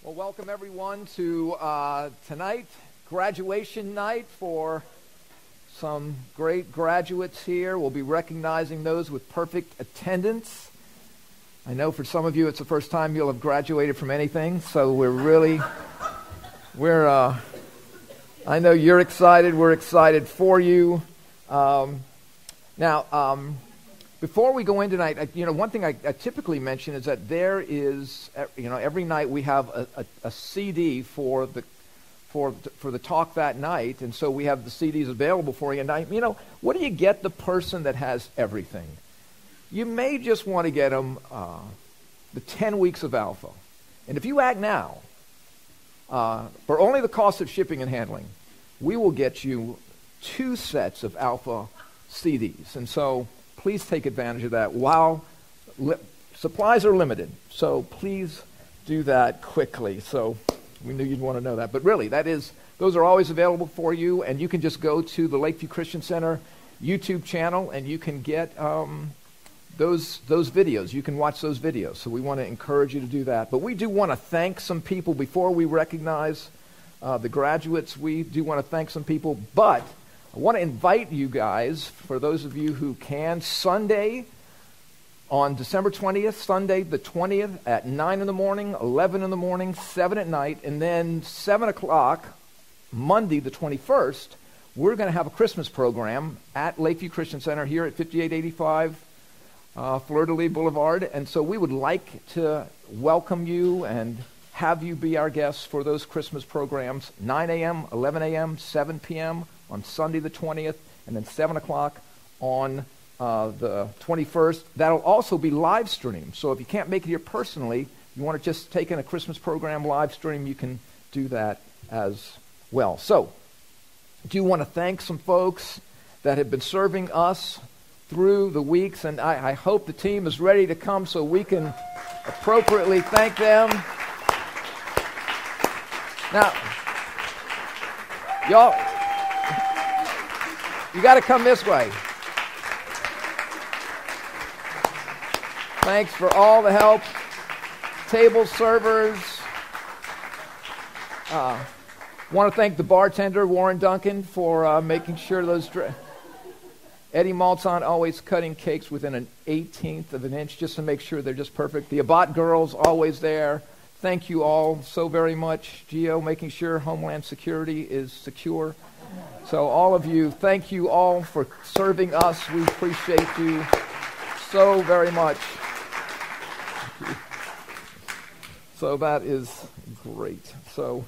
Well, welcome everyone to uh, tonight, graduation night for some great graduates here. We'll be recognizing those with perfect attendance. I know for some of you it's the first time you'll have graduated from anything, so we're really, we're, uh, I know you're excited. We're excited for you. Um, now, um, before we go in tonight, I, you know, one thing I, I, typically mention is that there is, you know, every night we have a, a, a, CD for the, for, for the talk that night, and so we have the CDs available for you. And I, you know, what do you get the person that has everything? You may just want to get them uh, the 10 weeks of Alpha. And if you act now, uh, for only the cost of shipping and handling, we will get you two sets of Alpha CDs. And so please take advantage of that while li- supplies are limited. So please do that quickly. So we knew you'd want to know that. But really, that is, those are always available for you, and you can just go to the Lakeview Christian Center YouTube channel and you can get um, those, those videos. You can watch those videos. So we want to encourage you to do that. But we do want to thank some people before we recognize uh, the graduates. We do want to thank some people, but I want to invite you guys, for those of you who can, Sunday on December 20th, Sunday the 20th at 9 in the morning, 11 in the morning, 7 at night, and then 7 o'clock, Monday the 21st, we're going to have a Christmas program at Lakeview Christian Center here at 5885 uh, Fleur de Lis Boulevard. And so we would like to welcome you and have you be our guests for those Christmas programs 9 a.m., 11 a.m., 7 p.m on Sunday the 20th, and then 7 o'clock on uh, the 21st. That'll also be live streamed. So if you can't make it here personally, you want to just take in a Christmas program live stream, you can do that as well. So, do want to thank some folks that have been serving us through the weeks, and I, I hope the team is ready to come so we can appropriately thank them. Now, y'all, you got to come this way. Thanks for all the help. Table servers. Uh, want to thank the bartender, Warren Duncan, for uh, making sure those. Dr- Eddie Maltzon always cutting cakes within an 18th of an inch just to make sure they're just perfect. The Abbott girls always there. Thank you all so very much. Geo making sure Homeland Security is secure. So, all of you, thank you all for serving us. We appreciate you so very much. So, that is great. So,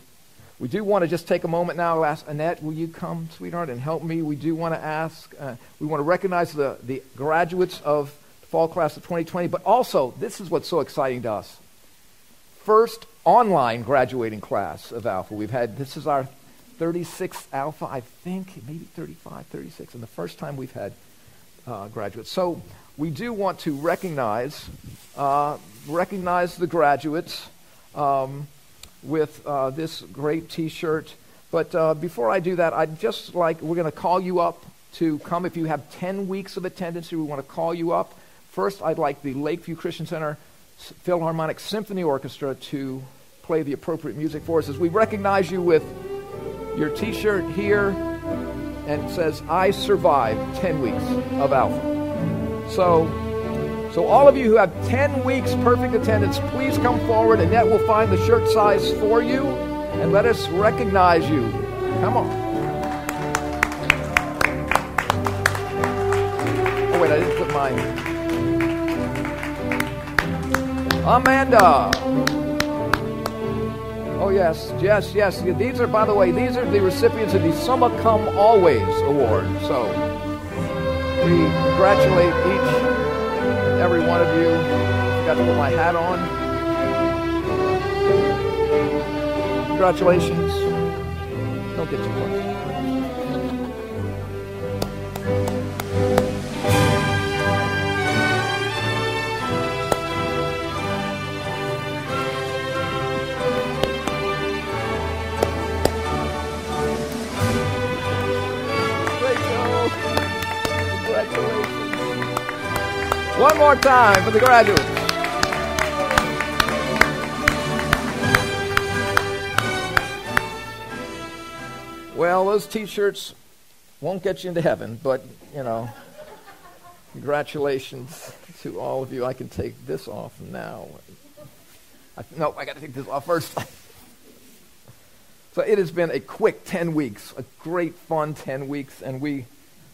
we do want to just take a moment now. Ask Annette, will you come, sweetheart, and help me? We do want to ask, uh, we want to recognize the, the graduates of the fall class of 2020, but also, this is what's so exciting to us. First online graduating class of Alpha. We've had, this is our 36 Alpha, I think, maybe 35, 36, and the first time we've had uh, graduates. So we do want to recognize uh, recognize the graduates um, with uh, this great T-shirt. But uh, before I do that, I'd just like we're going to call you up to come. If you have 10 weeks of attendance, we want to call you up. First, I'd like the Lakeview Christian Center Philharmonic Symphony Orchestra to play the appropriate music for us as we recognize you with your t shirt here and says, I survived 10 weeks of Alpha. So, so all of you who have 10 weeks perfect attendance, please come forward. Annette will find the shirt size for you and let us recognize you. Come on. Oh, wait, I didn't put mine. Amanda. Oh, yes, yes, yes. These are, by the way, these are the recipients of the Summa Cum Always Award. So we congratulate each and every one of you. Got to put my hat on. Congratulations. Don't get too close. more time for the graduates. Well, those t shirts won't get you into heaven, but, you know, congratulations to all of you. I can take this off now. I, no, I got to take this off first. so it has been a quick 10 weeks, a great fun 10 weeks, and we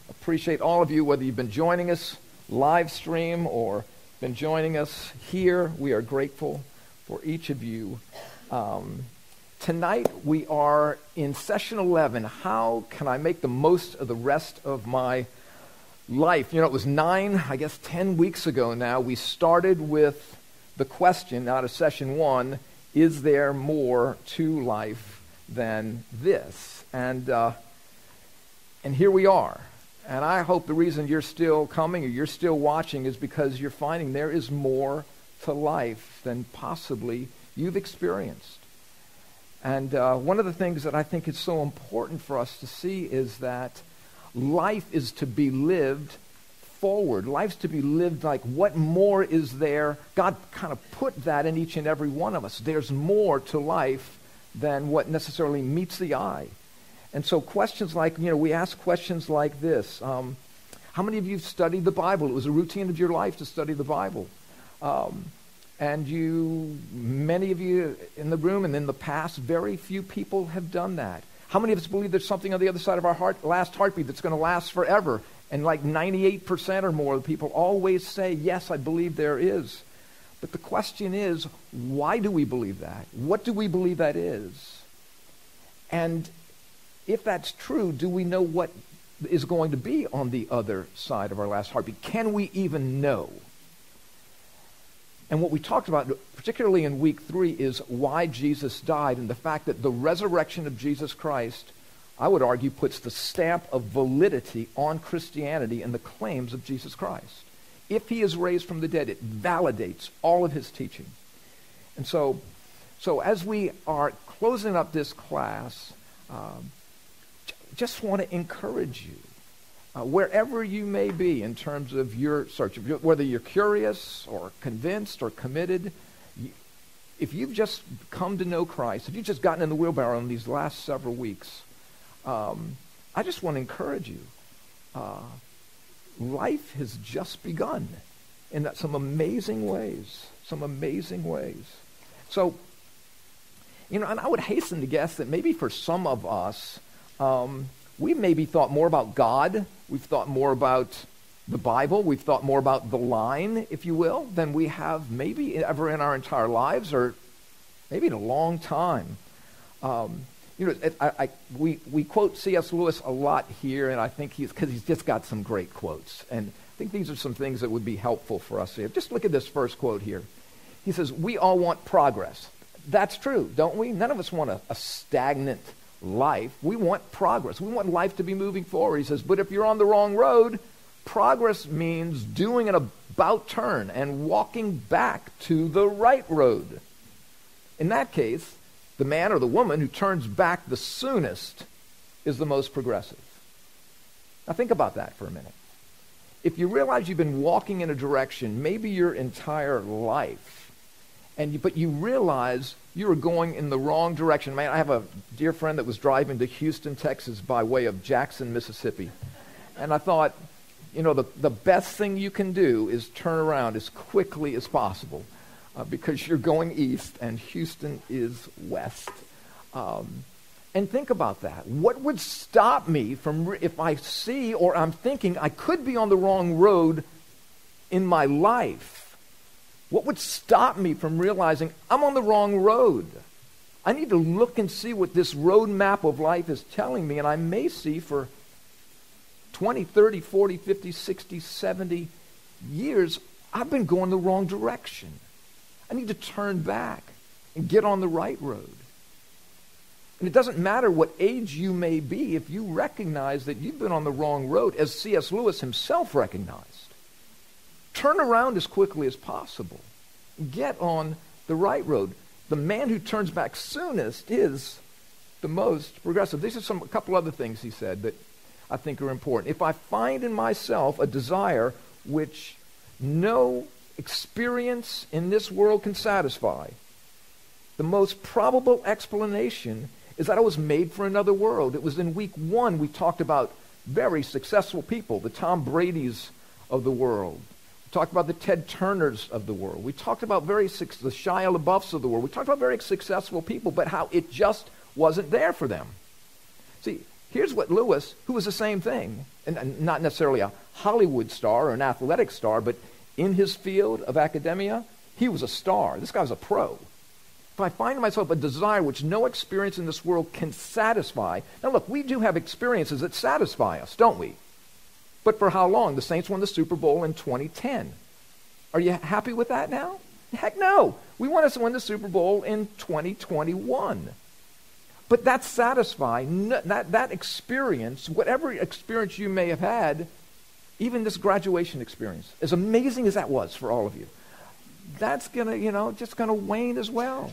appreciate all of you, whether you've been joining us live stream or been joining us here. We are grateful for each of you. Um, tonight we are in session 11. How can I make the most of the rest of my life? You know, it was nine, I guess 10 weeks ago now. We started with the question out of session one is there more to life than this? And, uh, and here we are. And I hope the reason you're still coming or you're still watching is because you're finding there is more to life than possibly you've experienced. And uh, one of the things that I think is so important for us to see is that life is to be lived forward. Life's to be lived like what more is there? God kind of put that in each and every one of us. There's more to life than what necessarily meets the eye. And so questions like, you know, we ask questions like this. Um, how many of you have studied the Bible? It was a routine of your life to study the Bible. Um, and you, many of you in the room and in the past, very few people have done that. How many of us believe there's something on the other side of our heart, last heartbeat that's going to last forever? And like 98% or more of the people always say, yes, I believe there is. But the question is, why do we believe that? What do we believe that is? And if that's true, do we know what is going to be on the other side of our last heartbeat? Can we even know? And what we talked about, particularly in week three, is why Jesus died and the fact that the resurrection of Jesus Christ, I would argue, puts the stamp of validity on Christianity and the claims of Jesus Christ. If he is raised from the dead, it validates all of his teaching. And so, so as we are closing up this class, um, just want to encourage you, uh, wherever you may be in terms of your search, whether you're curious or convinced or committed, you, if you've just come to know Christ, if you've just gotten in the wheelbarrow in these last several weeks, um, I just want to encourage you. Uh, life has just begun in some amazing ways. Some amazing ways. So, you know, and I would hasten to guess that maybe for some of us, um, we've maybe thought more about God, we've thought more about the Bible, we've thought more about the line, if you will, than we have maybe ever in our entire lives or maybe in a long time. Um, you know, I, I, we, we quote C.S. Lewis a lot here, and I think he's, because he's just got some great quotes. And I think these are some things that would be helpful for us here. Just look at this first quote here. He says, We all want progress. That's true, don't we? None of us want a, a stagnant life. We want progress. We want life to be moving forward. He says, but if you're on the wrong road, progress means doing an about turn and walking back to the right road. In that case, the man or the woman who turns back the soonest is the most progressive. Now think about that for a minute. If you realize you've been walking in a direction maybe your entire life, and you, but you realize you were going in the wrong direction. Man, I have a dear friend that was driving to Houston, Texas by way of Jackson, Mississippi. And I thought, you know, the, the best thing you can do is turn around as quickly as possible uh, because you're going east and Houston is west. Um, and think about that. What would stop me from, re- if I see or I'm thinking I could be on the wrong road in my life? What would stop me from realizing I'm on the wrong road? I need to look and see what this road map of life is telling me, and I may see for 20, 30, 40, 50, 60, 70 years, I've been going the wrong direction. I need to turn back and get on the right road. And it doesn't matter what age you may be if you recognize that you've been on the wrong road, as C.S. Lewis himself recognized. Turn around as quickly as possible. Get on the right road. The man who turns back soonest is the most progressive. These are some a couple other things he said that I think are important. If I find in myself a desire which no experience in this world can satisfy, the most probable explanation is that I was made for another world. It was in week one we talked about very successful people, the Tom Brady's of the world. Talked about the Ted Turners of the world. We talked about very the Shia LaBeoufs of the world. We talked about very successful people, but how it just wasn't there for them. See, here's what Lewis, who was the same thing, and not necessarily a Hollywood star or an athletic star, but in his field of academia, he was a star. This guy was a pro. If I find myself a desire which no experience in this world can satisfy, now look, we do have experiences that satisfy us, don't we? But for how long? The Saints won the Super Bowl in 2010. Are you happy with that now? Heck no. We want us to win the Super Bowl in 2021. But that satisfying. that, that experience, whatever experience you may have had, even this graduation experience, as amazing as that was for all of you, that's going to, you know, just going to wane as well.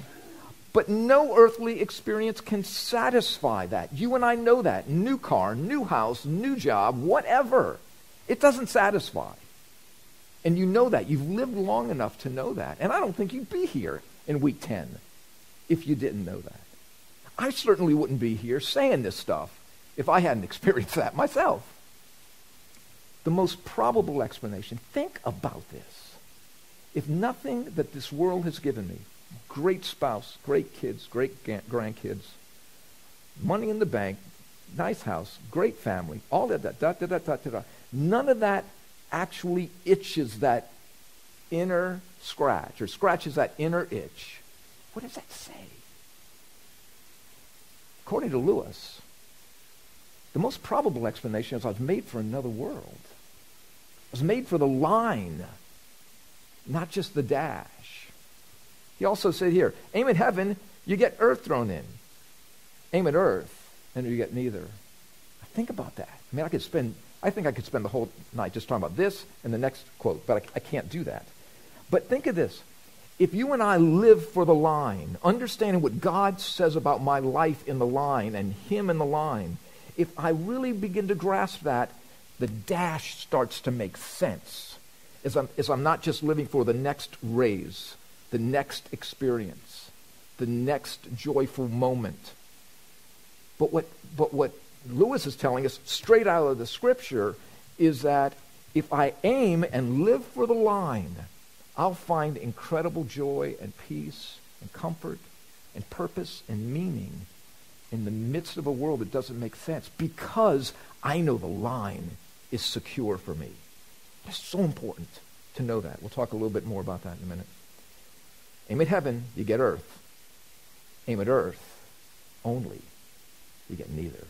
But no earthly experience can satisfy that. You and I know that. New car, new house, new job, whatever. It doesn't satisfy. And you know that. You've lived long enough to know that. And I don't think you'd be here in week 10 if you didn't know that. I certainly wouldn't be here saying this stuff if I hadn't experienced that myself. The most probable explanation, think about this. If nothing that this world has given me, great spouse, great kids, great grandkids, money in the bank, nice house, great family, all of that, da, da, da, da. None of that actually itches that inner scratch or scratches that inner itch. What does that say? According to Lewis, the most probable explanation is I was made for another world. I was made for the line, not just the dash. He also said here, aim at heaven, you get earth thrown in. Aim at earth, and you get neither. Think about that. I mean, I could spend, I think I could spend the whole night just talking about this and the next quote, but I, I can't do that. But think of this. If you and I live for the line, understanding what God says about my life in the line and Him in the line, if I really begin to grasp that, the dash starts to make sense. As I'm, as I'm not just living for the next raise, the next experience, the next joyful moment. But what, but what Lewis is telling us straight out of the scripture is that if I aim and live for the line, I'll find incredible joy and peace and comfort and purpose and meaning in the midst of a world that doesn't make sense because I know the line is secure for me. It's so important to know that. We'll talk a little bit more about that in a minute. Aim at heaven, you get earth. Aim at earth only, you get neither.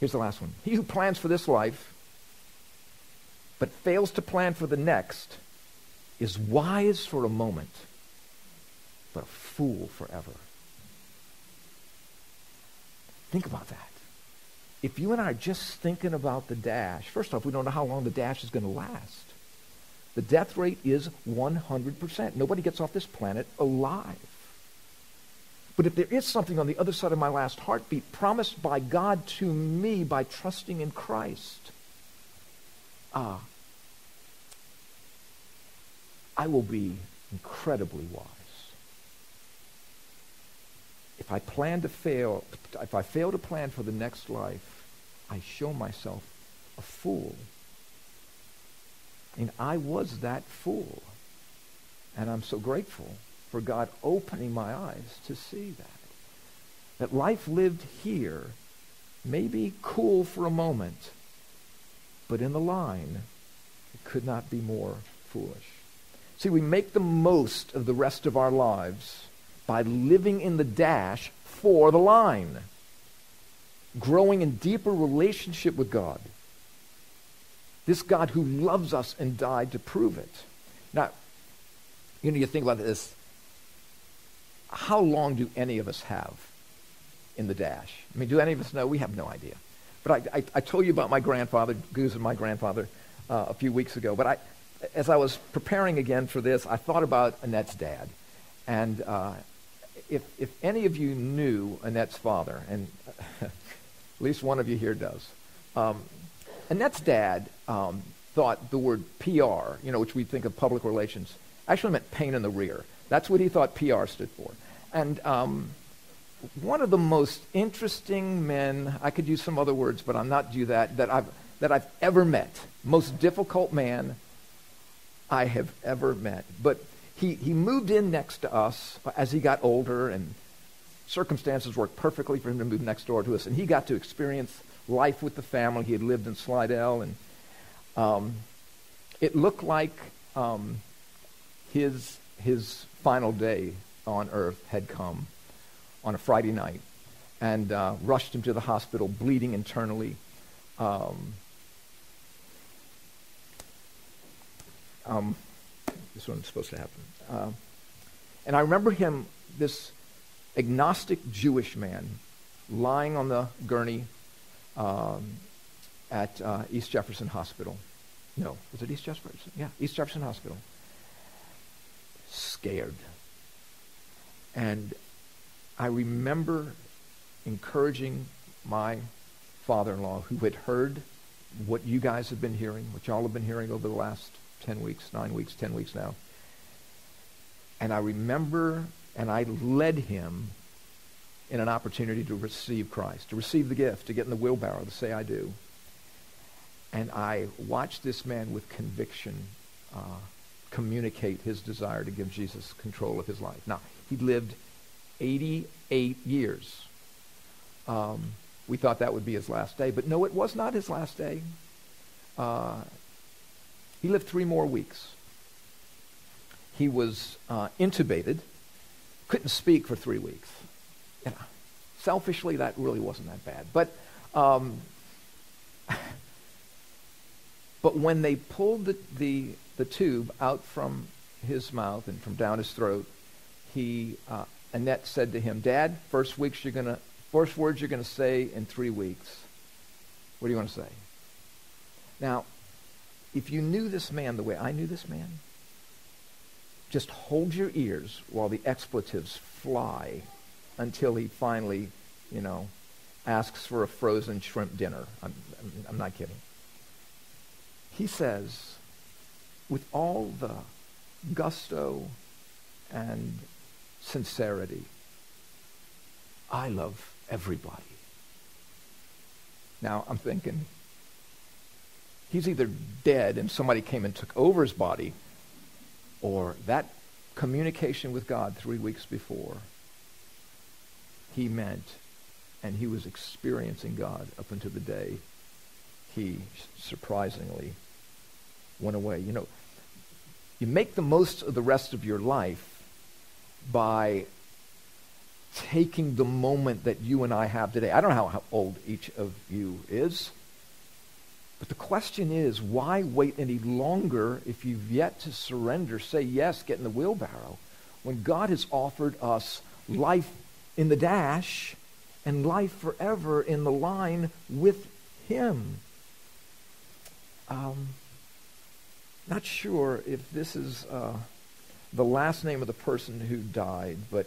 Here's the last one. He who plans for this life but fails to plan for the next is wise for a moment, but a fool forever. Think about that. If you and I are just thinking about the dash, first off, we don't know how long the dash is going to last. The death rate is 100%. Nobody gets off this planet alive. But if there is something on the other side of my last heartbeat promised by God to me by trusting in Christ, ah, I will be incredibly wise. If I plan to fail, if I fail to plan for the next life, I show myself a fool. And I was that fool. And I'm so grateful for God opening my eyes to see that. That life lived here may be cool for a moment, but in the line, it could not be more foolish. See, we make the most of the rest of our lives by living in the dash for the line, growing in deeper relationship with God this God who loves us and died to prove it. Now, you know, you think about this. How long do any of us have in the dash? I mean, do any of us know? We have no idea. But I, I, I told you about my grandfather, Goose and my grandfather, uh, a few weeks ago. But I, as I was preparing again for this, I thought about Annette's dad. And uh, if, if any of you knew Annette's father, and at least one of you here does, um, Annette's dad um, thought the word PR, you know, which we think of public relations, actually meant pain in the rear. That's what he thought PR stood for. And um, one of the most interesting men, I could use some other words, but I'm not do that, that I've, that I've ever met. Most difficult man I have ever met. But he, he moved in next to us as he got older, and circumstances worked perfectly for him to move next door to us. And he got to experience life with the family. He had lived in Slidell, and um, it looked like um, his, his final day on earth had come on a Friday night and uh, rushed him to the hospital, bleeding internally. Um, um, this wasn't supposed to happen. Uh, and I remember him, this agnostic Jewish man, lying on the gurney um, at uh, East Jefferson Hospital. No, was it East Jefferson? Yeah, East Jefferson Hospital. Scared. And I remember encouraging my father in law, who had heard what you guys have been hearing, what y'all have been hearing over the last 10 weeks, 9 weeks, 10 weeks now. And I remember, and I led him in an opportunity to receive Christ, to receive the gift, to get in the wheelbarrow, to say, I do. And I watched this man with conviction uh, communicate his desire to give Jesus control of his life. Now, he lived 88 years. Um, we thought that would be his last day, but no, it was not his last day. Uh, he lived three more weeks. He was uh, intubated, couldn't speak for three weeks. Selfishly, that really wasn't that bad. But, um, but when they pulled the, the, the, tube out from his mouth and from down his throat, he uh, Annette said to him, Dad, first weeks you're gonna first words you're gonna say in three weeks. What do you want to say? Now, if you knew this man the way I knew this man, just hold your ears while the expletives fly until he finally, you know, asks for a frozen shrimp dinner. I'm, I'm not kidding. He says, with all the gusto and sincerity. I love everybody. Now, I'm thinking, he's either dead and somebody came and took over his body, or that communication with God three weeks before, he meant, and he was experiencing God up until the day he surprisingly went away. You know, you make the most of the rest of your life by taking the moment that you and I have today. I don't know how old each of you is, but the question is why wait any longer if you've yet to surrender, say yes, get in the wheelbarrow, when God has offered us life in the dash and life forever in the line with Him? Um, not sure if this is. Uh, the last name of the person who died, but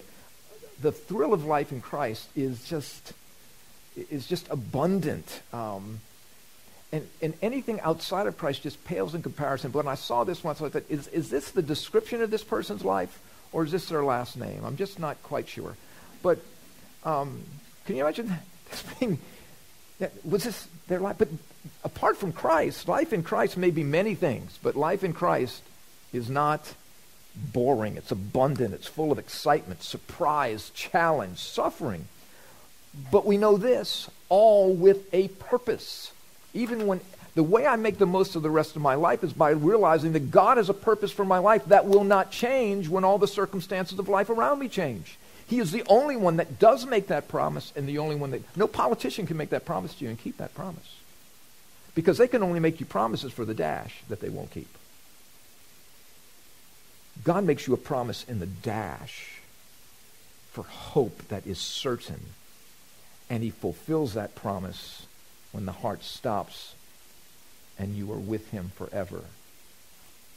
the thrill of life in Christ is just is just abundant. Um, and, and anything outside of Christ just pales in comparison. But when I saw this once, I thought, is, is this the description of this person's life, or is this their last name? I'm just not quite sure. But um, can you imagine this being, was this their life? But apart from Christ, life in Christ may be many things, but life in Christ is not boring. It's abundant. It's full of excitement, surprise, challenge, suffering. But we know this all with a purpose. Even when the way I make the most of the rest of my life is by realizing that God has a purpose for my life that will not change when all the circumstances of life around me change. He is the only one that does make that promise and the only one that no politician can make that promise to you and keep that promise. Because they can only make you promises for the dash that they won't keep. God makes you a promise in the dash for hope that is certain. And he fulfills that promise when the heart stops and you are with him forever.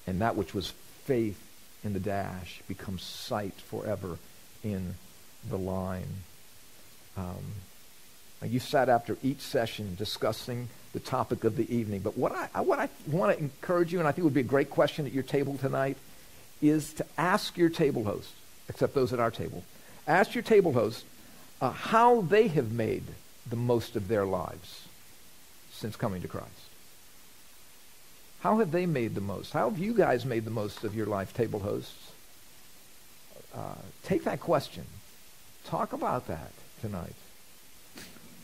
And that which was faith in the dash becomes sight forever in the line. Um, you sat after each session discussing the topic of the evening. But what I, what I want to encourage you, and I think would be a great question at your table tonight, is to ask your table host, except those at our table, ask your table host uh, how they have made the most of their lives since coming to Christ. How have they made the most? How have you guys made the most of your life, table hosts? Uh, take that question. Talk about that tonight.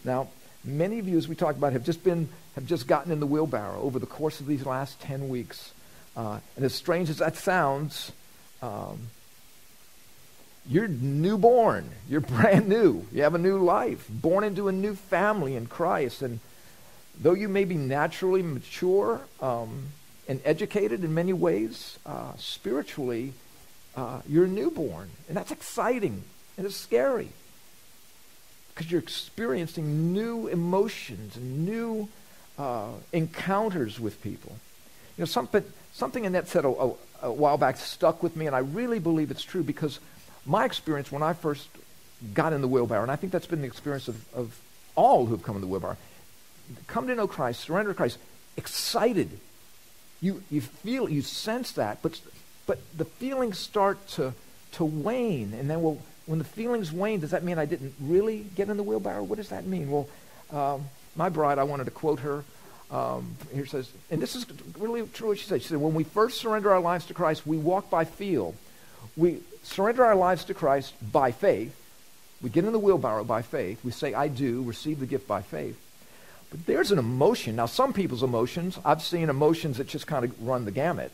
Now, many of you, as we talked about, have just been have just gotten in the wheelbarrow over the course of these last ten weeks. Uh, and as strange as that sounds, um, you're newborn. You're brand new. You have a new life, born into a new family in Christ. And though you may be naturally mature um, and educated in many ways, uh, spiritually, uh, you're newborn. And that's exciting and it's scary because you're experiencing new emotions and new uh, encounters with people. You know, something, something Annette said a, a, a while back stuck with me, and I really believe it's true because my experience when I first got in the wheelbarrow, and I think that's been the experience of, of all who've come in the wheelbarrow, come to know Christ, surrender to Christ, excited. You, you feel, you sense that, but, but the feelings start to, to wane. And then, well, when the feelings wane, does that mean I didn't really get in the wheelbarrow? What does that mean? Well, um, my bride, I wanted to quote her. Um, here says, and this is really true what she said. She said, when we first surrender our lives to Christ, we walk by feel. We surrender our lives to Christ by faith. We get in the wheelbarrow by faith. We say, I do, receive the gift by faith. But there's an emotion. Now, some people's emotions, I've seen emotions that just kind of run the gamut.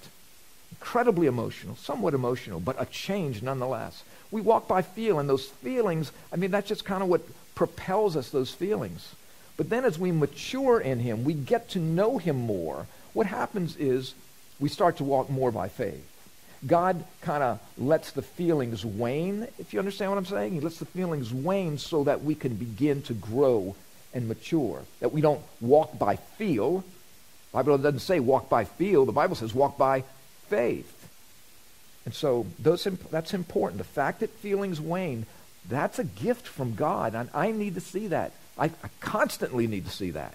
Incredibly emotional, somewhat emotional, but a change nonetheless. We walk by feel, and those feelings, I mean, that's just kind of what propels us, those feelings. But then as we mature in Him, we get to know Him more. What happens is we start to walk more by faith. God kind of lets the feelings wane, if you understand what I'm saying. He lets the feelings wane so that we can begin to grow and mature. That we don't walk by feel. The Bible doesn't say walk by feel. The Bible says walk by faith. And so those, that's important. The fact that feelings wane, that's a gift from God. And I need to see that. I, I constantly need to see that.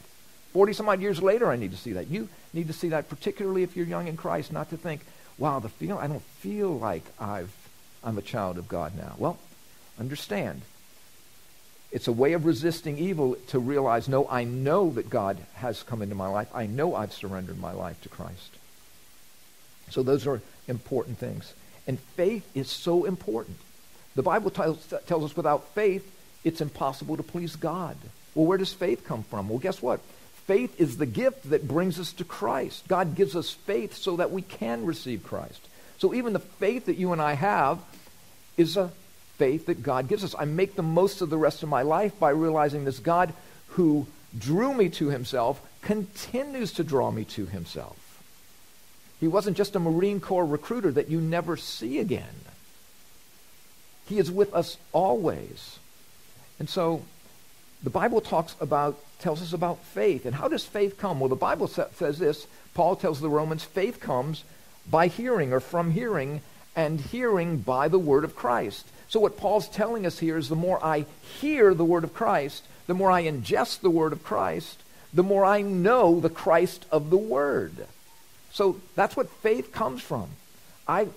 40 some odd years later, I need to see that. You need to see that, particularly if you're young in Christ, not to think, wow, the feel I don't feel like I've I'm a child of God now. Well, understand. It's a way of resisting evil to realize, no, I know that God has come into my life. I know I've surrendered my life to Christ. So those are important things. And faith is so important. The Bible tells, tells us without faith, it's impossible to please God. Well, where does faith come from? Well, guess what? Faith is the gift that brings us to Christ. God gives us faith so that we can receive Christ. So even the faith that you and I have is a faith that God gives us. I make the most of the rest of my life by realizing this God who drew me to himself continues to draw me to himself. He wasn't just a Marine Corps recruiter that you never see again. He is with us always. And so the Bible talks about, tells us about faith. And how does faith come? Well, the Bible says this. Paul tells the Romans, faith comes by hearing or from hearing, and hearing by the word of Christ. So what Paul's telling us here is the more I hear the word of Christ, the more I ingest the word of Christ, the more I know the Christ of the word. So that's what faith comes from. I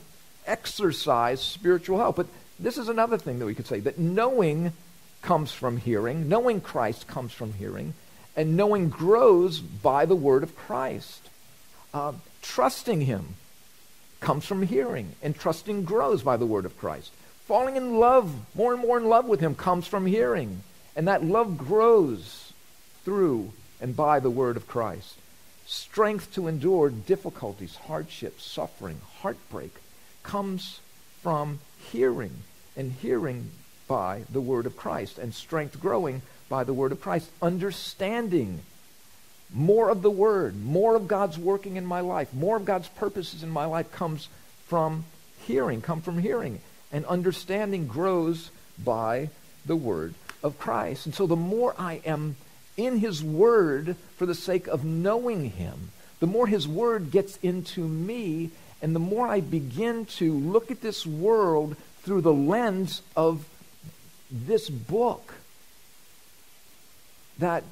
exercise spiritual health. But this is another thing that we could say that knowing comes from hearing, knowing Christ comes from hearing, and knowing grows by the word of Christ. Uh, trusting Him comes from hearing, and trusting grows by the word of Christ. Falling in love, more and more in love with Him, comes from hearing, and that love grows through and by the word of Christ. Strength to endure difficulties, hardships, suffering, heartbreak comes from hearing, and hearing by the word of Christ, and strength growing by the word of Christ. Understanding more of the word, more of God's working in my life, more of God's purposes in my life comes from hearing, come from hearing. And understanding grows by the word of Christ. And so the more I am in his word for the sake of knowing him, the more his word gets into me, and the more I begin to look at this world through the lens of this book that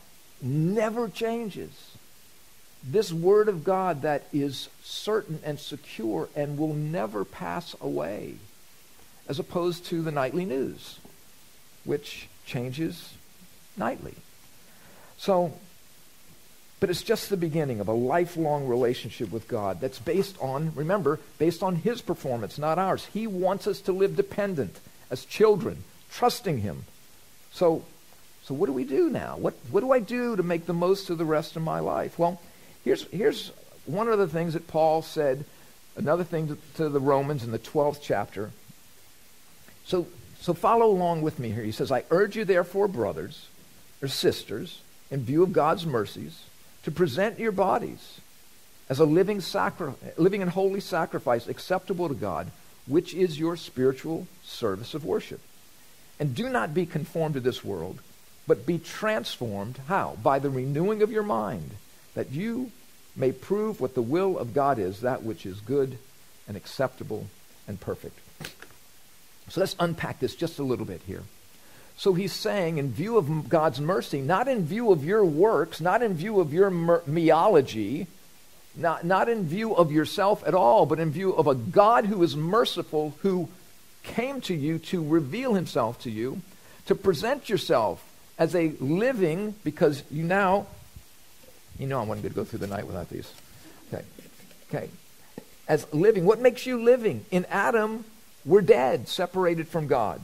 never changes. This Word of God that is certain and secure and will never pass away, as opposed to the nightly news. which changes nightly. So, but it's just the beginning of a lifelong relationship with God that's based on, remember, based on His performance, not ours. He wants us to live dependent as children, trusting Him. So, so what do we do now? What, what do I do to make the most of the rest of my life? Well, here's, here's one of the things that Paul said, another thing to, to the Romans in the 12th chapter. So, so follow along with me here. He says, I urge you, therefore, brothers or sisters, in view of God's mercies, to present your bodies as a living, sacri- living and holy sacrifice acceptable to God, which is your spiritual service of worship. And do not be conformed to this world, but be transformed. How? By the renewing of your mind, that you may prove what the will of God is, that which is good and acceptable and perfect. So let's unpack this just a little bit here. So he's saying, in view of God's mercy, not in view of your works, not in view of your meology, not, not in view of yourself at all, but in view of a God who is merciful, who came to you to reveal himself to you, to present yourself as a living, because you now, you know, I'm not going to go through the night without these. Okay. Okay. As living, what makes you living? In Adam, we're dead, separated from God.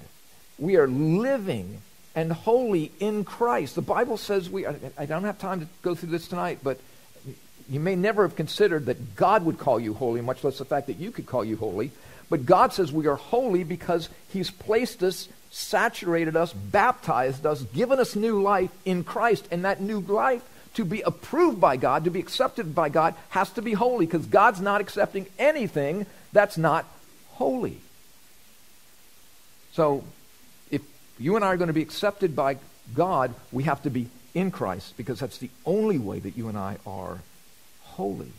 We are living and holy in Christ. The Bible says we are, I don't have time to go through this tonight, but you may never have considered that God would call you holy, much less the fact that you could call you holy. But God says we are holy because He's placed us, saturated us, baptized us, given us new life in Christ. And that new life, to be approved by God, to be accepted by God, has to be holy because God's not accepting anything that's not holy. So you and I are going to be accepted by God, we have to be in Christ because that's the only way that you and I are holy,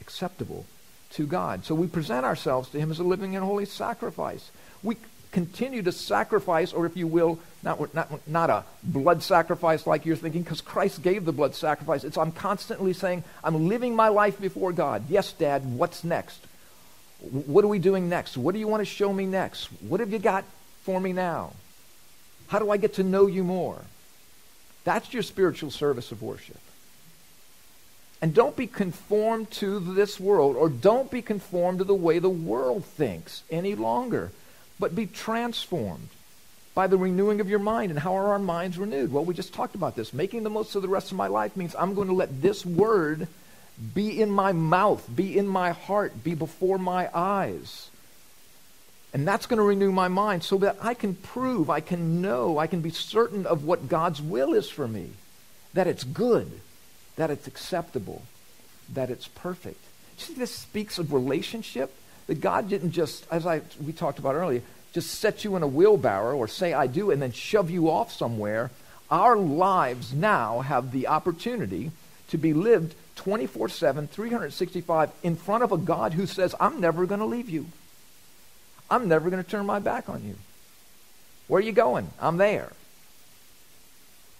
acceptable to God. So we present ourselves to Him as a living and holy sacrifice. We continue to sacrifice, or if you will, not, not, not a blood sacrifice like you're thinking, because Christ gave the blood sacrifice. It's I'm constantly saying, I'm living my life before God. Yes, Dad, what's next? What are we doing next? What do you want to show me next? What have you got for me now? How do I get to know you more? That's your spiritual service of worship. And don't be conformed to this world, or don't be conformed to the way the world thinks any longer, but be transformed by the renewing of your mind. And how are our minds renewed? Well, we just talked about this. Making the most of the rest of my life means I'm going to let this word be in my mouth, be in my heart, be before my eyes. And that's going to renew my mind so that I can prove, I can know, I can be certain of what God's will is for me. That it's good, that it's acceptable, that it's perfect. See, this speaks of relationship. That God didn't just, as I we talked about earlier, just set you in a wheelbarrow or say I do and then shove you off somewhere. Our lives now have the opportunity to be lived 24 7, 365 in front of a God who says, I'm never going to leave you. I'm never going to turn my back on you. Where are you going? I'm there.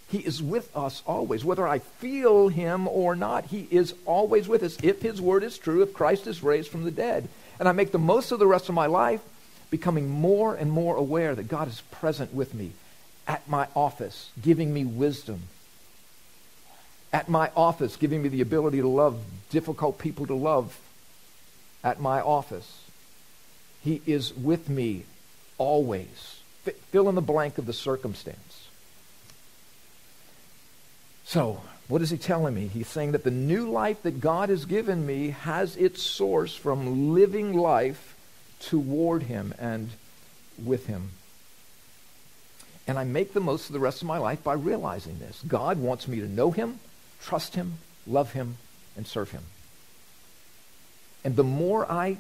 He is with us always. Whether I feel him or not, he is always with us. If his word is true, if Christ is raised from the dead. And I make the most of the rest of my life becoming more and more aware that God is present with me at my office, giving me wisdom. At my office, giving me the ability to love difficult people to love. At my office he is with me always. F- fill in the blank of the circumstance. So, what is he telling me? He's saying that the new life that God has given me has its source from living life toward him and with him. And I make the most of the rest of my life by realizing this. God wants me to know him, trust him, love him, and serve him. And the more I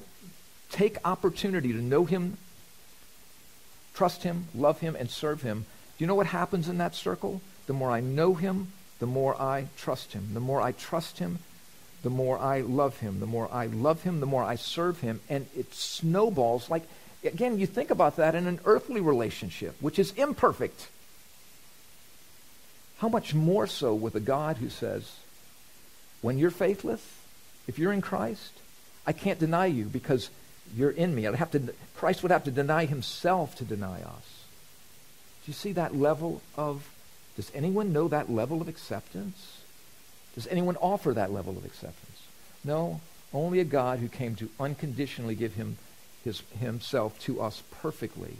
take opportunity to know him, trust him, love him, and serve him, do you know what happens in that circle? The more I know him, the more I trust him. The more I trust him, the more I love him. The more I love him, the more I serve him. And it snowballs like, again, you think about that in an earthly relationship, which is imperfect. How much more so with a God who says, when you're faithless, if you're in Christ, I can't deny you because you're in me. I'd have to, Christ would have to deny himself to deny us. Do you see that level of, does anyone know that level of acceptance? Does anyone offer that level of acceptance? No, only a God who came to unconditionally give him, his, himself to us perfectly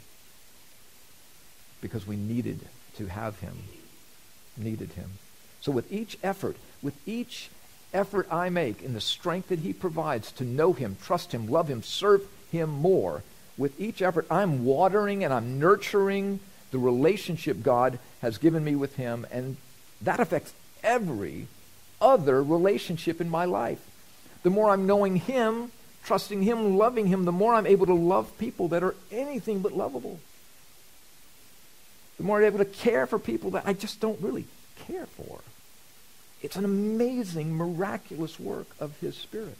because we needed to have him. Needed him. So with each effort, with each effort I make in the strength that he provides to know him, trust him, love him, serve him more, with each effort I'm watering and I'm nurturing the relationship God has given me with him, and that affects every other relationship in my life. The more I'm knowing him, trusting him, loving him, the more I'm able to love people that are anything but lovable. The more I'm able to care for people that I just don't really care for. It's an amazing, miraculous work of his Spirit.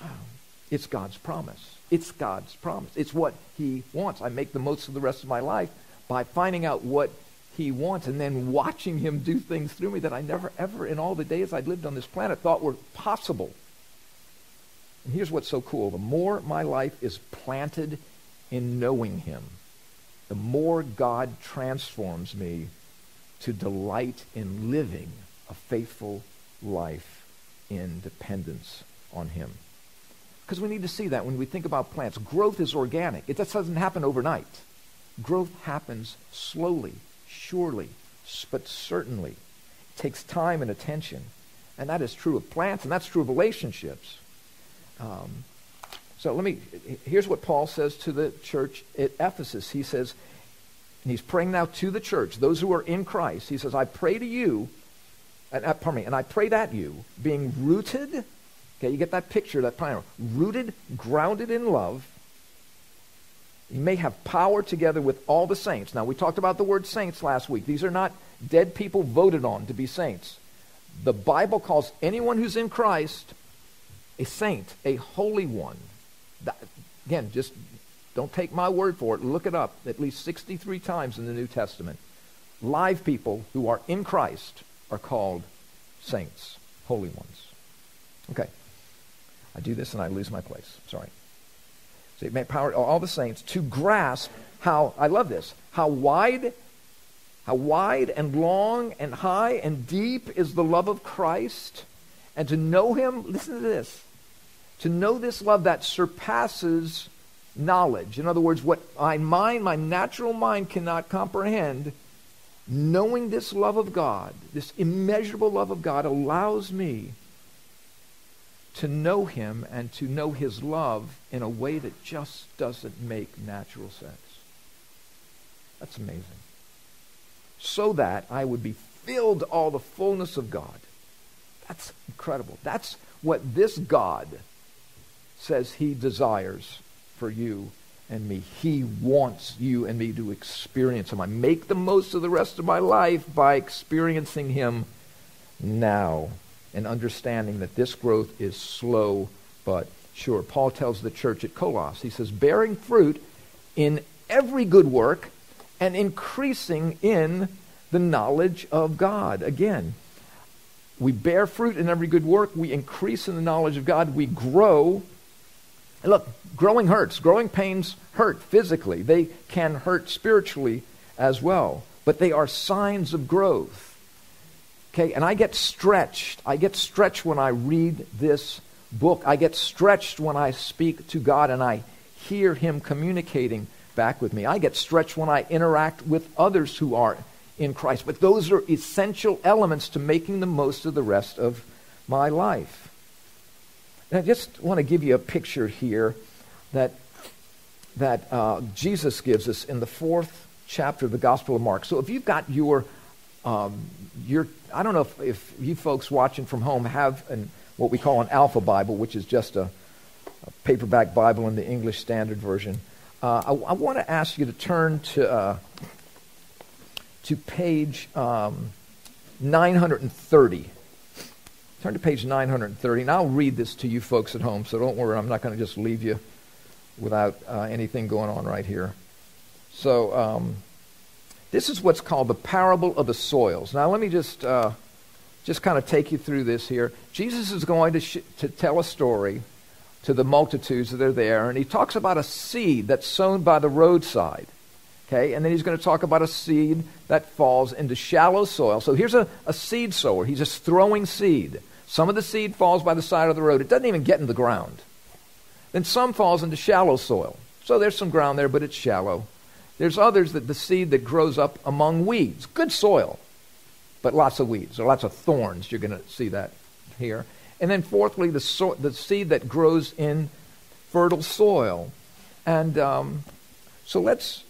Wow. It's God's promise. It's God's promise. It's what he wants. I make the most of the rest of my life by finding out what he wants and then watching him do things through me that I never, ever, in all the days I'd lived on this planet, thought were possible. And here's what's so cool. The more my life is planted in knowing him, the more God transforms me to delight in living a faithful life in dependence on him. Because we need to see that when we think about plants. Growth is organic. It just doesn't happen overnight. Growth happens slowly, surely, but certainly. It takes time and attention. And that is true of plants, and that's true of relationships. Um, so let me, here's what Paul says to the church at Ephesus. He says, and he's praying now to the church, those who are in Christ. He says, I pray to you, and, uh, pardon me, and I pray that you, being rooted, okay, you get that picture, that plan, rooted, grounded in love, you may have power together with all the saints. Now, we talked about the word saints last week. These are not dead people voted on to be saints. The Bible calls anyone who's in Christ a saint, a holy one. That, again, just don't take my word for it. Look it up at least 63 times in the New Testament. Live people who are in Christ are called saints, holy ones. Okay. I do this and I lose my place. Sorry. So it may power all the saints to grasp how I love this. How wide how wide and long and high and deep is the love of Christ and to know him, listen to this. To know this love that surpasses knowledge. In other words, what my mind, my natural mind cannot comprehend, knowing this love of God, this immeasurable love of God, allows me to know Him and to know His love in a way that just doesn't make natural sense. That's amazing. So that I would be filled all the fullness of God. That's incredible. That's what this God says He desires for you and me. He wants you and me to experience Him. I make the most of the rest of my life by experiencing Him now and understanding that this growth is slow but sure. Paul tells the church at Colossae, he says, bearing fruit in every good work and increasing in the knowledge of God. Again, we bear fruit in every good work, we increase in the knowledge of God, we grow and look, growing hurts. Growing pains hurt physically. They can hurt spiritually as well. But they are signs of growth. Okay, and I get stretched. I get stretched when I read this book. I get stretched when I speak to God and I hear Him communicating back with me. I get stretched when I interact with others who are in Christ. But those are essential elements to making the most of the rest of my life. And I just want to give you a picture here that, that uh, Jesus gives us in the fourth chapter of the Gospel of Mark. So if you've got your, um, your I don't know if, if you folks watching from home have an, what we call an Alpha Bible, which is just a, a paperback Bible in the English Standard Version. Uh, I, I want to ask you to turn to, uh, to page um, 930. Turn to page 930, and I'll read this to you folks at home, so don't worry, I'm not going to just leave you without uh, anything going on right here. So, um, this is what's called the parable of the soils. Now, let me just, uh, just kind of take you through this here. Jesus is going to, sh- to tell a story to the multitudes that are there, and he talks about a seed that's sown by the roadside. Okay, and then he's going to talk about a seed that falls into shallow soil. So here's a, a seed sower. He's just throwing seed. Some of the seed falls by the side of the road. It doesn't even get in the ground. Then some falls into shallow soil. So there's some ground there, but it's shallow. There's others that the seed that grows up among weeds. Good soil, but lots of weeds or lots of thorns. You're going to see that here. And then fourthly, the, so- the seed that grows in fertile soil. And um, so let's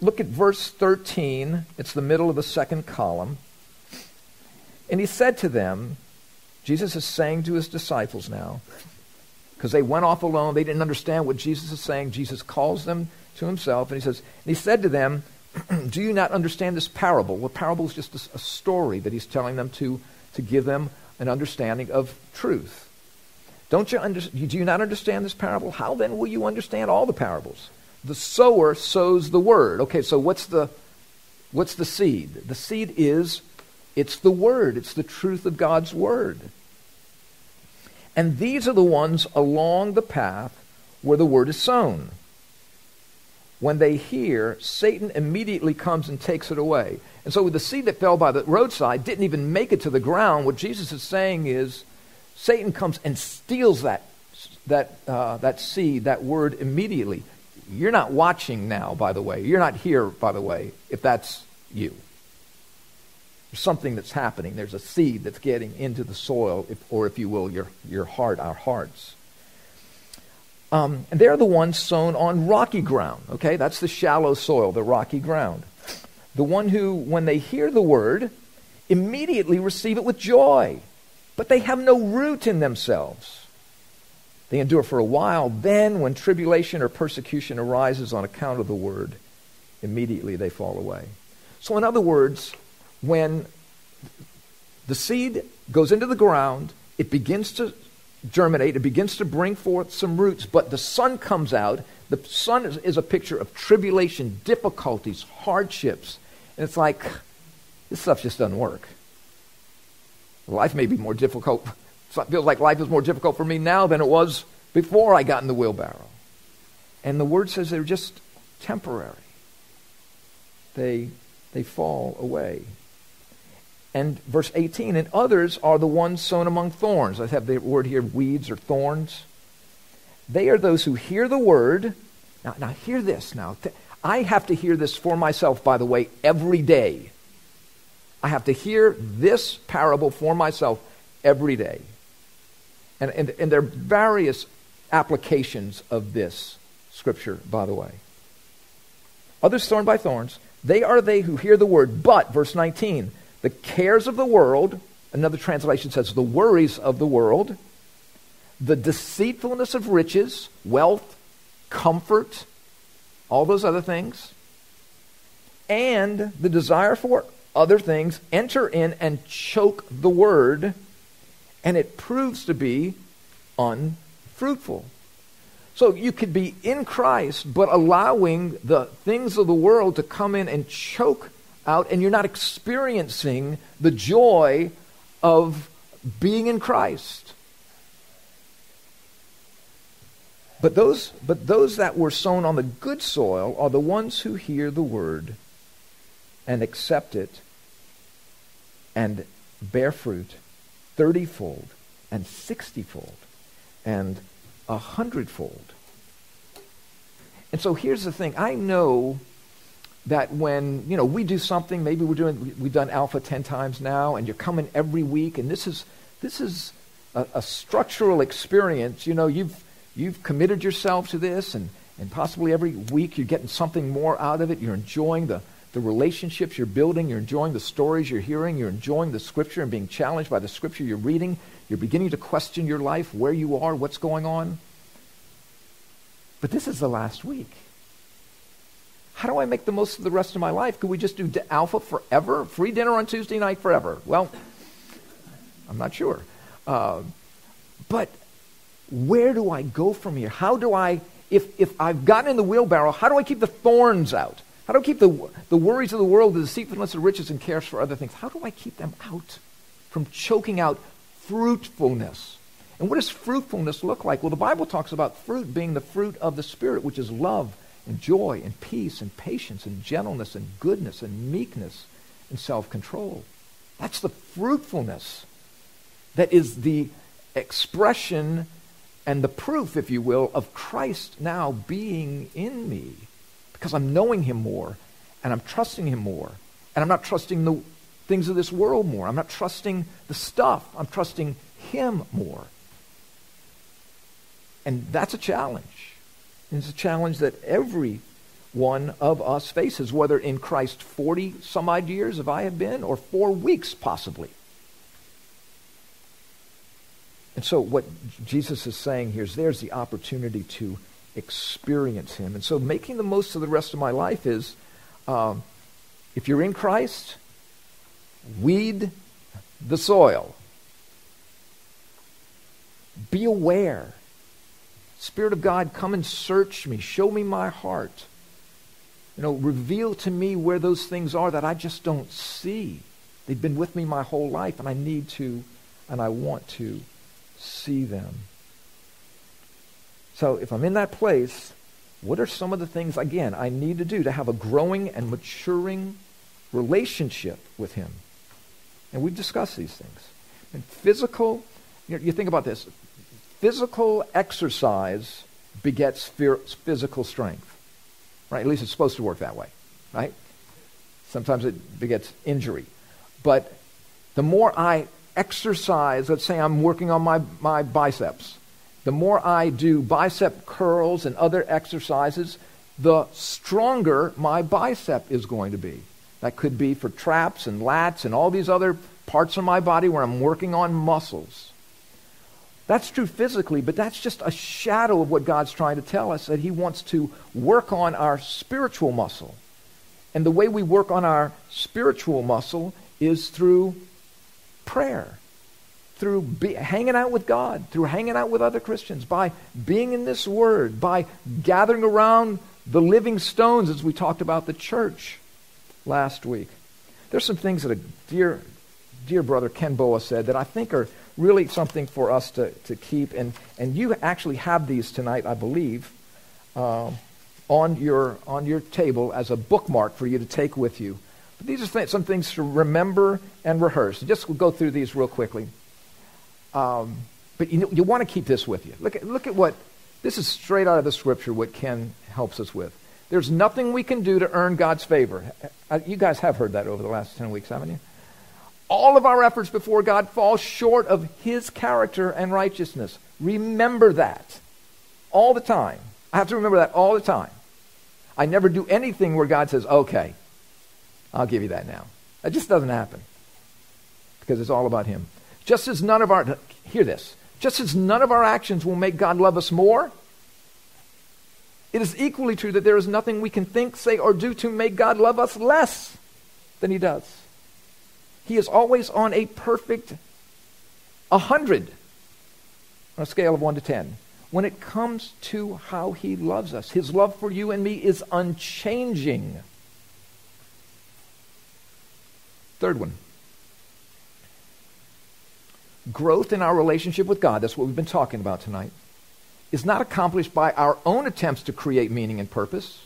look at verse 13. It's the middle of the second column. And he said to them, Jesus is saying to his disciples now, because they went off alone. They didn't understand what Jesus is saying. Jesus calls them to himself, and he says, and he said to them, Do you not understand this parable? Well, parable is just a, a story that he's telling them to, to give them an understanding of truth. Don't you under, do you not understand this parable? How then will you understand all the parables? The sower sows the word. Okay, so what's the what's the seed? The seed is it's the word. It's the truth of God's word. And these are the ones along the path where the word is sown. When they hear, Satan immediately comes and takes it away. And so with the seed that fell by the roadside didn't even make it to the ground. What Jesus is saying is Satan comes and steals that, that, uh, that seed, that word immediately. You're not watching now, by the way. You're not here, by the way, if that's you. There's something that's happening. There's a seed that's getting into the soil, if, or if you will, your, your heart, our hearts. Um, and they're the ones sown on rocky ground. Okay, that's the shallow soil, the rocky ground. The one who, when they hear the word, immediately receive it with joy but they have no root in themselves. They endure for a while. Then, when tribulation or persecution arises on account of the word, immediately they fall away. So, in other words, when the seed goes into the ground, it begins to germinate, it begins to bring forth some roots, but the sun comes out. The sun is, is a picture of tribulation, difficulties, hardships. And it's like, this stuff just doesn't work. Life may be more difficult. It feels like life is more difficult for me now than it was before I got in the wheelbarrow. And the word says they're just temporary. They, they fall away. And verse 18, and others are the ones sown among thorns. I have the word here, weeds or thorns. They are those who hear the word. Now, now hear this now. I have to hear this for myself, by the way, every day. I have to hear this parable for myself every day. And, and, and there are various applications of this scripture, by the way. Others thorn by thorns. They are they who hear the word, but, verse 19, the cares of the world, another translation says the worries of the world, the deceitfulness of riches, wealth, comfort, all those other things, and the desire for other things enter in and choke the word, and it proves to be unfruitful. So you could be in Christ, but allowing the things of the world to come in and choke out, and you're not experiencing the joy of being in Christ. But those, but those that were sown on the good soil are the ones who hear the word and accept it and bear fruit thirtyfold and sixtyfold and a hundredfold. And so here's the thing I know that when you know we do something maybe we're doing we've done alpha 10 times now and you're coming every week and this is this is a, a structural experience. You know you've you've committed yourself to this and and possibly every week you're getting something more out of it. You're enjoying the the relationships you're building, you're enjoying the stories you're hearing, you're enjoying the scripture and being challenged by the scripture you're reading, you're beginning to question your life, where you are, what's going on. But this is the last week. How do I make the most of the rest of my life? Could we just do Alpha forever? Free dinner on Tuesday night forever? Well, I'm not sure. Uh, but where do I go from here? How do I, if, if I've gotten in the wheelbarrow, how do I keep the thorns out? How do I keep the, the worries of the world, the deceitfulness of riches, and cares for other things? How do I keep them out from choking out fruitfulness? And what does fruitfulness look like? Well, the Bible talks about fruit being the fruit of the Spirit, which is love and joy and peace and patience and gentleness and goodness and meekness and self-control. That's the fruitfulness that is the expression and the proof, if you will, of Christ now being in me because I'm knowing him more and I'm trusting him more and I'm not trusting the things of this world more. I'm not trusting the stuff. I'm trusting him more. And that's a challenge. It's a challenge that every one of us faces, whether in Christ 40 some odd years, if I have been, or four weeks possibly. And so, what Jesus is saying here is there's the opportunity to experience Him. And so, making the most of the rest of my life is um, if you're in Christ, weed the soil. Be aware. Spirit of God, come and search me. Show me my heart. You know, reveal to me where those things are that I just don't see. They've been with me my whole life, and I need to, and I want to see them. So if I'm in that place, what are some of the things, again, I need to do to have a growing and maturing relationship with Him? And we've discussed these things. And physical, you, know, you think about this physical exercise begets physical strength. Right? At least it's supposed to work that way. Right? Sometimes it begets injury. But the more I exercise, let's say I'm working on my, my biceps, the more I do bicep curls and other exercises, the stronger my bicep is going to be. That could be for traps and lats and all these other parts of my body where I'm working on muscles. That's true physically, but that's just a shadow of what God's trying to tell us that He wants to work on our spiritual muscle. And the way we work on our spiritual muscle is through prayer, through be, hanging out with God, through hanging out with other Christians, by being in this Word, by gathering around the living stones as we talked about the church last week. There's some things that a dear, dear brother Ken Boa said that I think are really something for us to, to keep. And, and you actually have these tonight, I believe, uh, on, your, on your table as a bookmark for you to take with you. But these are th- some things to remember and rehearse. Just we'll go through these real quickly. Um, but you, you want to keep this with you. Look at, look at what, this is straight out of the scripture, what Ken helps us with. There's nothing we can do to earn God's favor. Uh, you guys have heard that over the last 10 weeks, haven't you? All of our efforts before God fall short of His character and righteousness. Remember that all the time. I have to remember that all the time. I never do anything where God says, okay, I'll give you that now. That just doesn't happen because it's all about Him. Just as none of our, hear this, just as none of our actions will make God love us more, it is equally true that there is nothing we can think, say, or do to make God love us less than He does. He is always on a perfect 100 on a scale of 1 to 10. When it comes to how He loves us, His love for you and me is unchanging. Third one growth in our relationship with God, that's what we've been talking about tonight, is not accomplished by our own attempts to create meaning and purpose.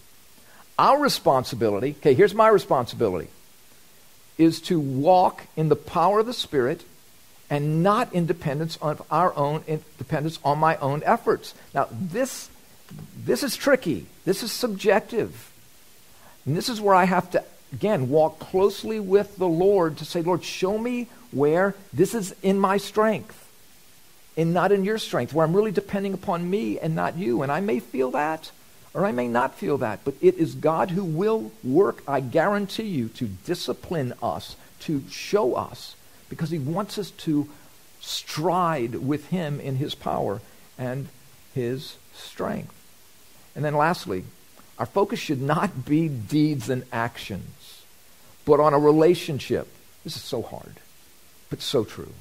Our responsibility, okay, here's my responsibility, is to walk in the power of the Spirit and not in dependence on our own dependence on my own efforts. Now, this this is tricky. This is subjective. And this is where I have to again walk closely with the Lord to say, Lord, show me where this is in my strength and not in your strength, where I'm really depending upon me and not you. And I may feel that, or I may not feel that, but it is God who will work, I guarantee you, to discipline us, to show us, because he wants us to stride with him in his power and his strength. And then lastly, our focus should not be deeds and actions, but on a relationship. This is so hard, but so true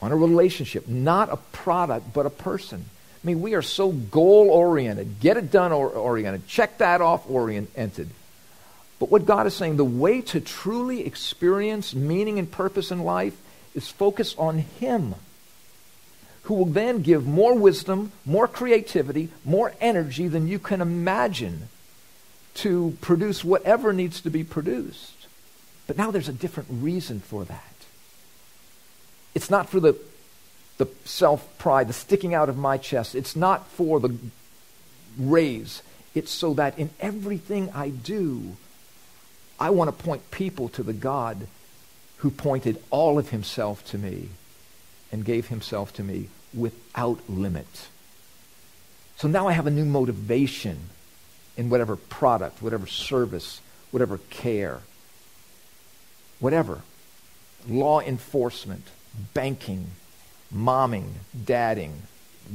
on a relationship, not a product, but a person. I mean, we are so goal oriented, get it done oriented, check that off oriented. But what God is saying, the way to truly experience meaning and purpose in life is focus on Him, who will then give more wisdom, more creativity, more energy than you can imagine to produce whatever needs to be produced. But now there's a different reason for that. It's not for the, the self pride, the sticking out of my chest. It's not for the raise. It's so that in everything I do, I want to point people to the God who pointed all of himself to me and gave himself to me without limit. So now I have a new motivation in whatever product, whatever service, whatever care, whatever. Law enforcement, banking, momming, dadding,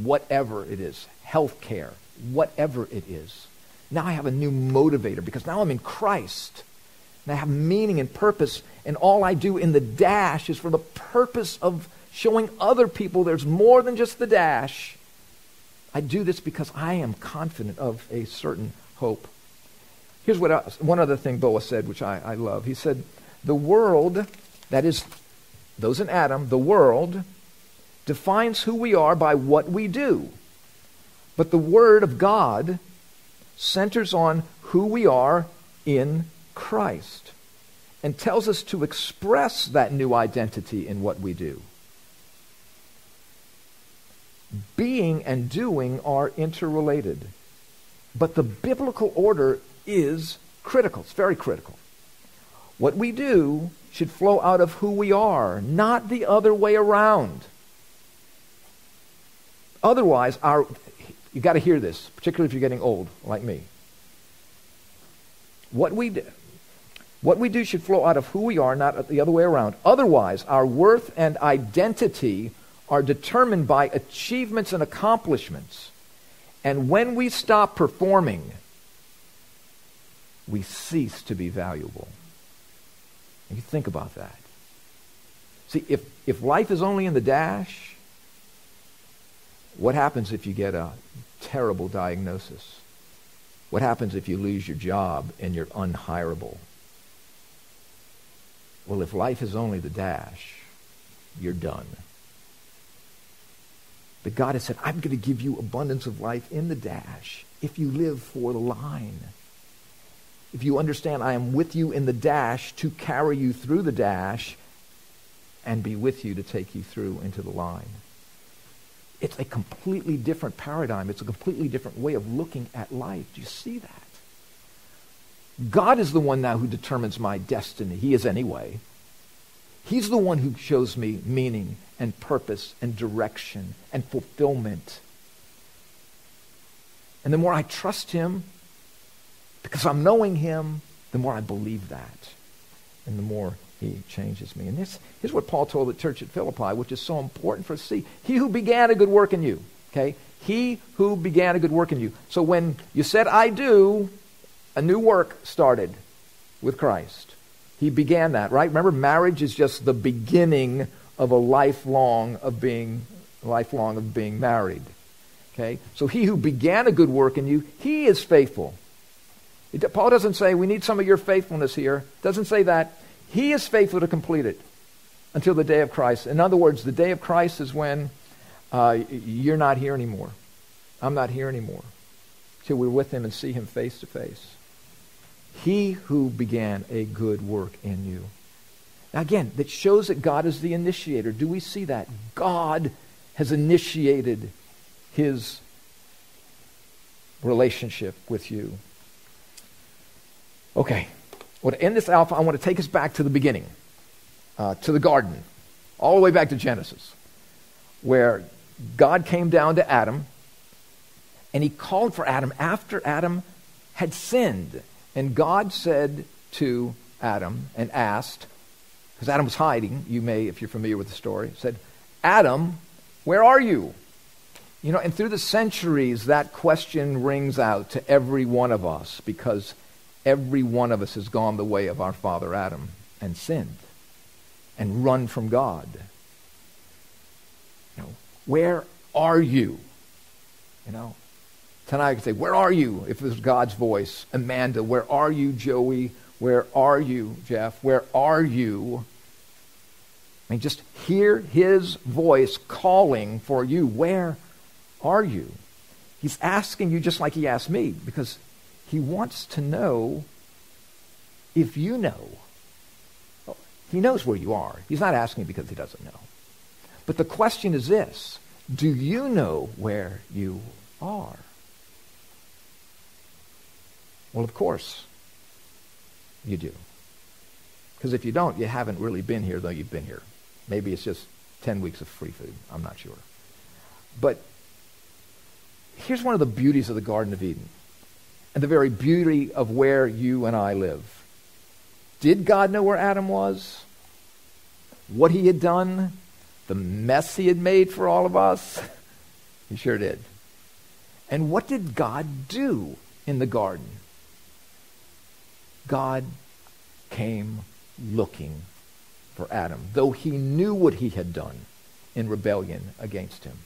whatever it is, health care, whatever it is. Now I have a new motivator because now I'm in Christ. And I have meaning and purpose, and all I do in the dash is for the purpose of showing other people there's more than just the dash. I do this because I am confident of a certain hope. Here's what else, one other thing Boaz said, which I, I love. He said, The world, that is, those in Adam, the world, defines who we are by what we do. But the Word of God centers on who we are in Christ and tells us to express that new identity in what we do. Being and doing are interrelated. But the biblical order is critical. It's very critical. What we do should flow out of who we are, not the other way around. Otherwise, our you got to hear this, particularly if you're getting old like me. What we do, what we do should flow out of who we are, not the other way around. Otherwise, our worth and identity are determined by achievements and accomplishments. And when we stop performing, we cease to be valuable. And you think about that. See, if, if life is only in the dash, what happens if you get a terrible diagnosis? What happens if you lose your job and you're unhirable? Well, if life is only the dash, you're done. But God has said, I'm going to give you abundance of life in the dash if you live for the line. If you understand, I am with you in the dash to carry you through the dash and be with you to take you through into the line. It's a completely different paradigm. It's a completely different way of looking at life. Do you see that? God is the one now who determines my destiny. He is anyway. He's the one who shows me meaning and purpose and direction and fulfillment. And the more I trust him, because I'm knowing him, the more I believe that. And the more he changes me. And this, here's what Paul told the church at Philippi, which is so important for us to see. He who began a good work in you, okay? He who began a good work in you. So when you said, I do, a new work started with Christ. He began that, right? Remember, marriage is just the beginning of a lifelong of being lifelong of being married. Okay? So he who began a good work in you, he is faithful. It, Paul doesn't say we need some of your faithfulness here. Doesn't say that. He is faithful to complete it until the day of Christ. In other words, the day of Christ is when uh, you're not here anymore. I'm not here anymore. Till we're with him and see him face to face. He who began a good work in you. Now, again, that shows that God is the initiator. Do we see that? God has initiated his relationship with you. Okay. Well, to end this alpha, I want to take us back to the beginning, uh, to the garden, all the way back to Genesis, where God came down to Adam and he called for Adam after Adam had sinned. And God said to Adam and asked, because Adam was hiding, you may, if you're familiar with the story, said, Adam, where are you? You know, and through the centuries, that question rings out to every one of us because every one of us has gone the way of our father Adam and sinned and run from God. You know, where are you? You know, tonight I could say, Where are you? If it was God's voice. Amanda, where are you, Joey? Where are you, Jeff? Where are you? I mean, just hear his voice calling for you. Where are you? He's asking you just like he asked me because he wants to know if you know. He knows where you are. He's not asking because he doesn't know. But the question is this Do you know where you are? Well, of course, you do. Because if you don't, you haven't really been here, though you've been here. Maybe it's just 10 weeks of free food. I'm not sure. But here's one of the beauties of the Garden of Eden and the very beauty of where you and I live. Did God know where Adam was? What he had done? The mess he had made for all of us? He sure did. And what did God do in the garden? God came looking for Adam, though he knew what he had done in rebellion against him.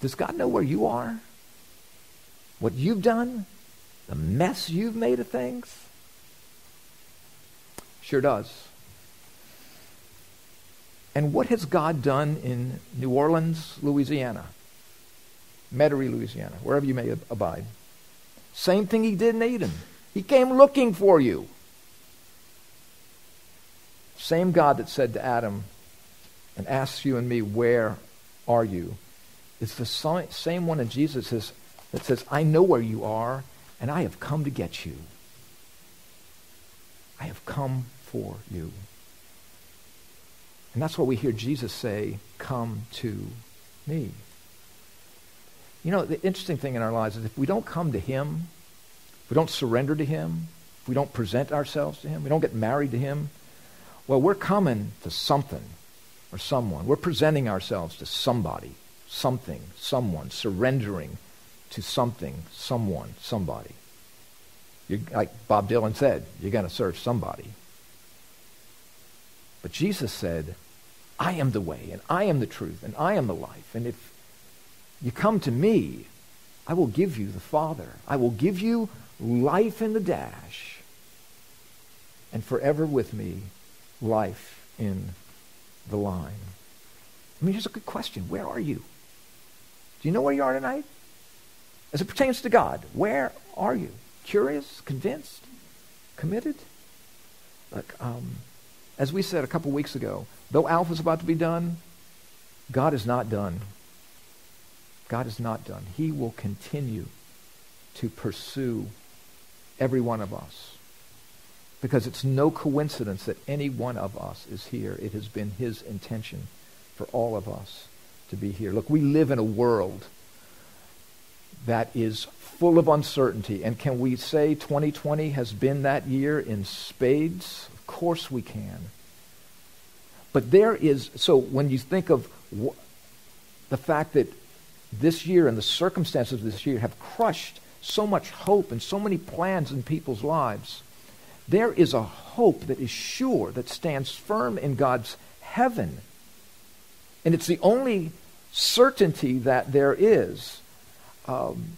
Does God know where you are? What you've done? The mess you've made of things? Sure does. And what has God done in New Orleans, Louisiana? Metairie, Louisiana, wherever you may abide. Same thing he did in Eden. He came looking for you. Same God that said to Adam and asks you and me, Where are you? It's the same one in Jesus that says, I know where you are, and I have come to get you. I have come for you. And that's what we hear Jesus say, Come to me. You know, the interesting thing in our lives is if we don't come to Him, if we don't surrender to Him, if we don't present ourselves to Him, we don't get married to Him, well, we're coming to something or someone. We're presenting ourselves to somebody, something, someone, surrendering to something, someone, somebody. you like Bob Dylan said, you're going to serve somebody. But Jesus said, I am the way, and I am the truth, and I am the life. And if you come to me, I will give you the Father. I will give you life in the dash. And forever with me, life in the line. I mean, here's a good question. Where are you? Do you know where you are tonight? As it pertains to God, where are you? Curious? Convinced? Committed? Look, um, as we said a couple weeks ago, though Alpha is about to be done, God is not done. God is not done. He will continue to pursue every one of us. Because it's no coincidence that any one of us is here. It has been his intention for all of us to be here. Look, we live in a world that is full of uncertainty. And can we say 2020 has been that year in spades? Of course we can. But there is, so when you think of wh- the fact that this year and the circumstances of this year have crushed so much hope and so many plans in people's lives, there is a hope that is sure, that stands firm in God's heaven. And it's the only certainty that there is. Um,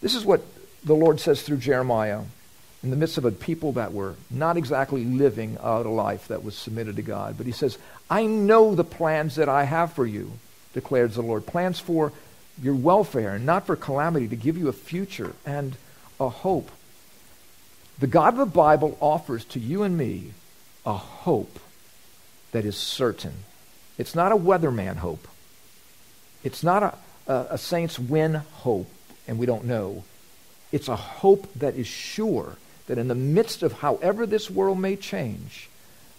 this is what the Lord says through Jeremiah in the midst of a people that were not exactly living out a life that was submitted to God. But he says, I know the plans that I have for you, declares the Lord. Plans for your welfare and not for calamity, to give you a future and a hope. The God of the Bible offers to you and me a hope that is certain. It's not a weatherman hope. It's not a, a, a saints win hope, and we don't know. It's a hope that is sure that in the midst of however this world may change,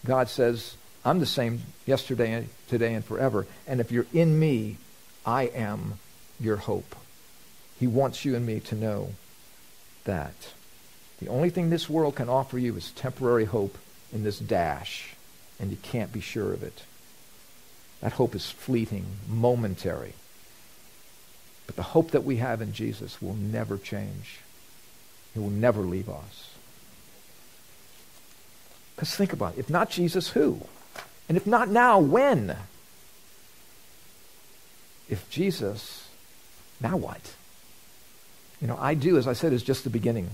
God says, I'm the same yesterday, today, and forever. And if you're in me, I am your hope. He wants you and me to know that. The only thing this world can offer you is temporary hope in this dash, and you can't be sure of it. That hope is fleeting, momentary. But the hope that we have in Jesus will never change. He will never leave us. Because think about it. If not Jesus, who? And if not now, when? If Jesus, now what? You know, I do, as I said, is just the beginning.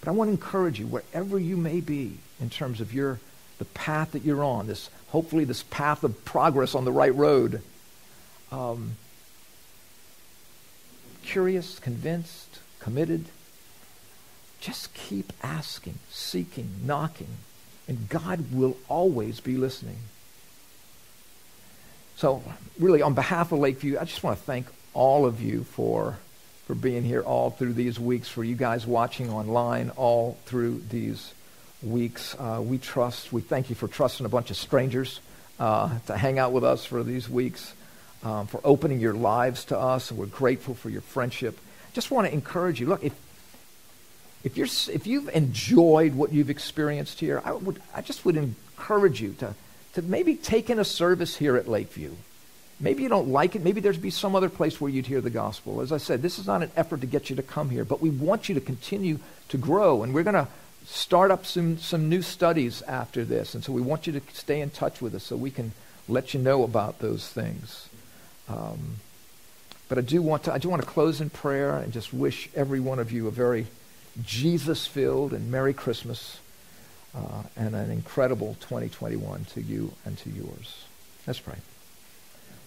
But I want to encourage you, wherever you may be in terms of your the path that you're on, this hopefully this path of progress on the right road. Um, curious, convinced, committed. Just keep asking, seeking, knocking, and God will always be listening. So, really, on behalf of Lakeview, I just want to thank all of you for, for being here all through these weeks, for you guys watching online all through these weeks. Uh, we trust, we thank you for trusting a bunch of strangers uh, to hang out with us for these weeks, um, for opening your lives to us, and we're grateful for your friendship. Just want to encourage you. Look, if if you're if you've enjoyed what you've experienced here, I would I just would encourage you to to maybe take in a service here at Lakeview. Maybe you don't like it. Maybe there'd be some other place where you'd hear the gospel. As I said, this is not an effort to get you to come here, but we want you to continue to grow, and we're going to start up some, some new studies after this. And so we want you to stay in touch with us so we can let you know about those things. Um, but I do want to I do want to close in prayer and just wish every one of you a very Jesus-filled and Merry Christmas uh, and an incredible 2021 to you and to yours. Let's pray.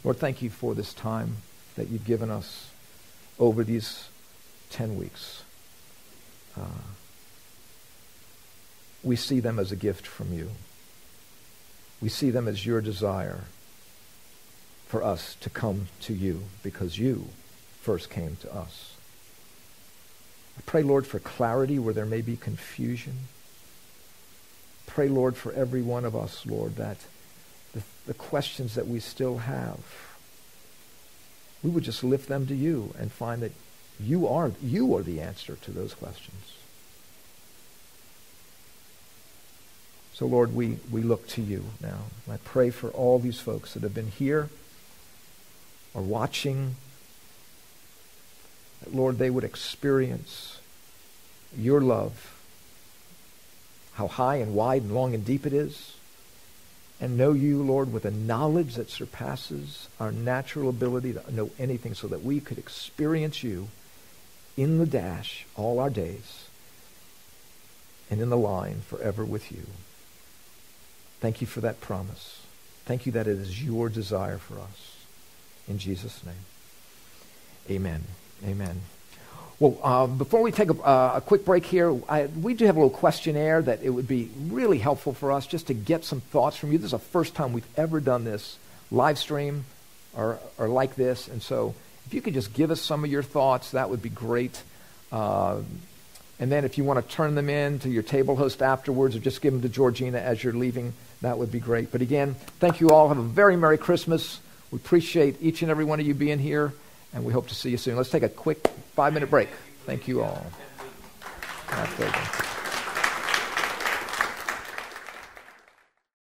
Lord, thank you for this time that you've given us over these 10 weeks. Uh, we see them as a gift from you. We see them as your desire for us to come to you because you first came to us. I pray, Lord, for clarity where there may be confusion. Pray, Lord, for every one of us, Lord, that the, the questions that we still have, we would just lift them to you and find that you are, you are the answer to those questions. So, Lord, we, we look to you now. I pray for all these folks that have been here or watching, that, Lord, they would experience your love, how high and wide and long and deep it is, and know you, Lord, with a knowledge that surpasses our natural ability to know anything so that we could experience you in the dash all our days and in the line forever with you. Thank you for that promise. Thank you that it is your desire for us. In Jesus' name. Amen. Amen. Well, uh, before we take a, uh, a quick break here, I, we do have a little questionnaire that it would be really helpful for us just to get some thoughts from you. This is the first time we've ever done this live stream or, or like this. And so if you could just give us some of your thoughts, that would be great. Uh, and then if you want to turn them in to your table host afterwards or just give them to Georgina as you're leaving, that would be great. But again, thank you all. Have a very Merry Christmas. We appreciate each and every one of you being here, and we hope to see you soon. Let's take a quick five minute break. Thank you all.